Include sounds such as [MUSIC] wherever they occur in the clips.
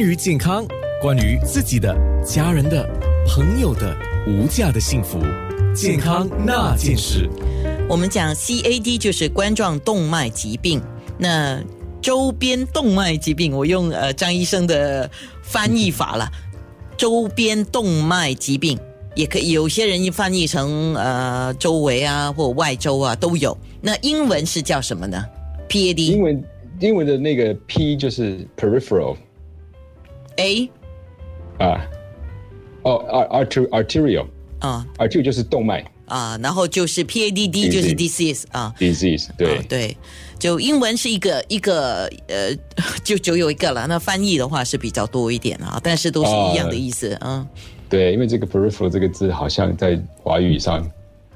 于健康，关于自己的、家人的、朋友的无价的幸福，健康那件事。我们讲 CAD 就是冠状动脉疾病，那周边动脉疾病，我用呃张医生的翻译法了，周边动脉疾病也可以，有些人翻译成呃周围啊或外周啊都有。那英文是叫什么呢？PAD。英文英文的那个 P 就是 peripheral。A 啊，哦，art arterial 啊，arterial 就是动脉。啊，然后就是 PADD 就是 disease 啊，disease 对。对，就英文是一个一个呃，就就有一个了。那翻译的话是比较多一点啊，但是都是一样的意思啊。对，因为这个 peripheral 这个字好像在华语上。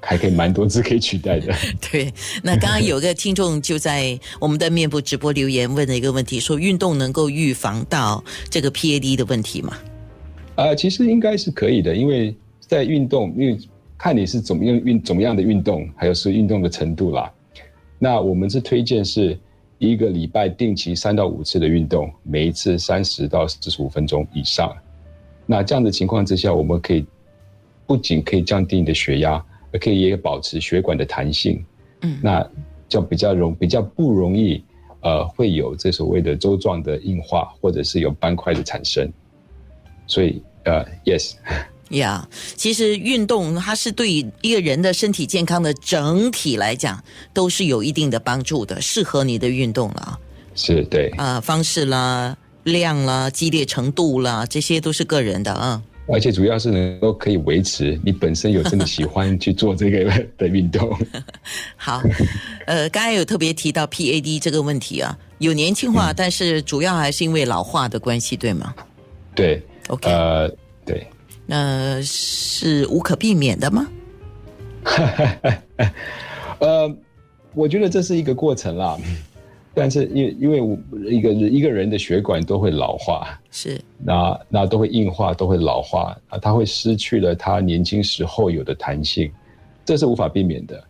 还可以蛮多字可以取代的。[LAUGHS] 对，那刚刚有个听众就在我们的面部直播留言问了一个问题，说运动能够预防到这个 PAD 的问题吗？啊，其实应该是可以的，因为在运动，因为看你是怎么样运怎么样的运动，还有是运动的程度啦。那我们是推荐是一个礼拜定期三到五次的运动，每一次三十到四十五分钟以上。那这样的情况之下，我们可以不仅可以降低你的血压。可以也保持血管的弹性，嗯，那就比较容比较不容易，呃，会有这所谓的周状的硬化，或者是有斑块的产生。所以，呃，yes，呀，其实运动它是对一个人的身体健康的整体来讲都是有一定的帮助的，适合你的运动了。是对啊，方式啦、量啦、激烈程度啦，这些都是个人的啊。而且主要是能够可以维持你本身有真的喜欢去做这个的运动。[LAUGHS] 好，呃，刚才有特别提到 PAD 这个问题啊，有年轻化，但是主要还是因为老化的关系，对吗？对，OK，呃，对，那是无可避免的吗？[LAUGHS] 呃，我觉得这是一个过程啦。但是因因为我一个一个人的血管都会老化，是那那都会硬化，都会老化啊，他会失去了他年轻时候有的弹性，这是无法避免的。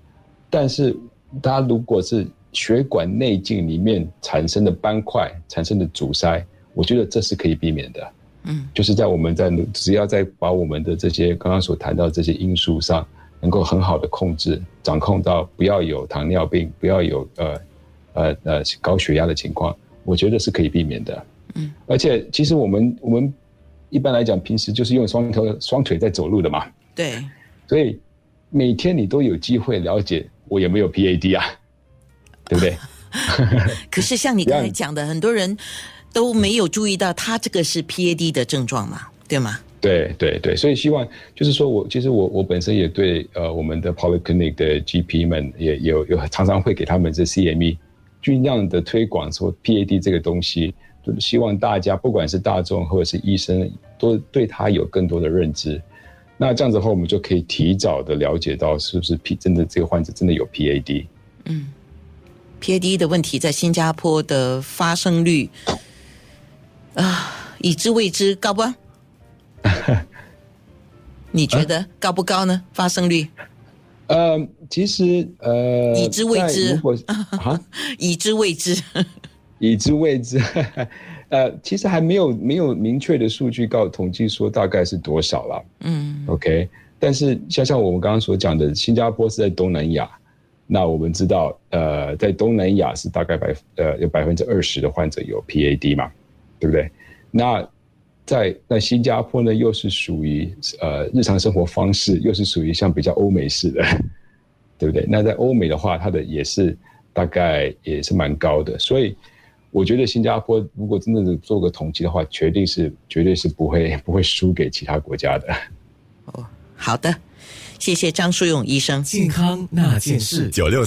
但是他如果是血管内径里面产生的斑块产生的阻塞，我觉得这是可以避免的。嗯，就是在我们在只要在把我们的这些刚刚所谈到这些因素上，能够很好的控制掌控到不要有糖尿病，不要有呃。呃呃，高血压的情况，我觉得是可以避免的。嗯，而且其实我们我们一般来讲，平时就是用双头双腿在走路的嘛。对。所以每天你都有机会了解我有没有 PAD 啊，对不对？[LAUGHS] 可是像你刚才讲的，很多人都没有注意到他这个是 PAD 的症状嘛，对吗？对对对，所以希望就是说我其实我我本身也对呃我们的 polyclinic 的 GP 们也有有常常会给他们这 CME。尽量的推广说 PAD 这个东西，就是希望大家不管是大众或者是医生，都对它有更多的认知。那这样子的话，我们就可以提早的了解到是不是 P 真的这个患者真的有 PAD。嗯，PAD 的问题在新加坡的发生率啊，已知未知高不？[LAUGHS] 你觉得高不高呢？发生率？呃，其实呃，已知未知，如果啊，[LAUGHS] 已知未知，已知未知，[LAUGHS] 呃，其实还没有没有明确的数据告统计说大概是多少了。嗯，OK，但是像像我们刚刚所讲的，新加坡是在东南亚，那我们知道，呃，在东南亚是大概百呃有百分之二十的患者有 PAD 嘛，对不对？那在那新加坡呢，又是属于呃日常生活方式，又是属于像比较欧美式的，[LAUGHS] 对不对？那在欧美的话，它的也是大概也是蛮高的，所以我觉得新加坡如果真的是做个统计的话，绝对是绝对是不会 [LAUGHS] 不会输给其他国家的。哦，好的，谢谢张淑勇医生，健康那件事九六。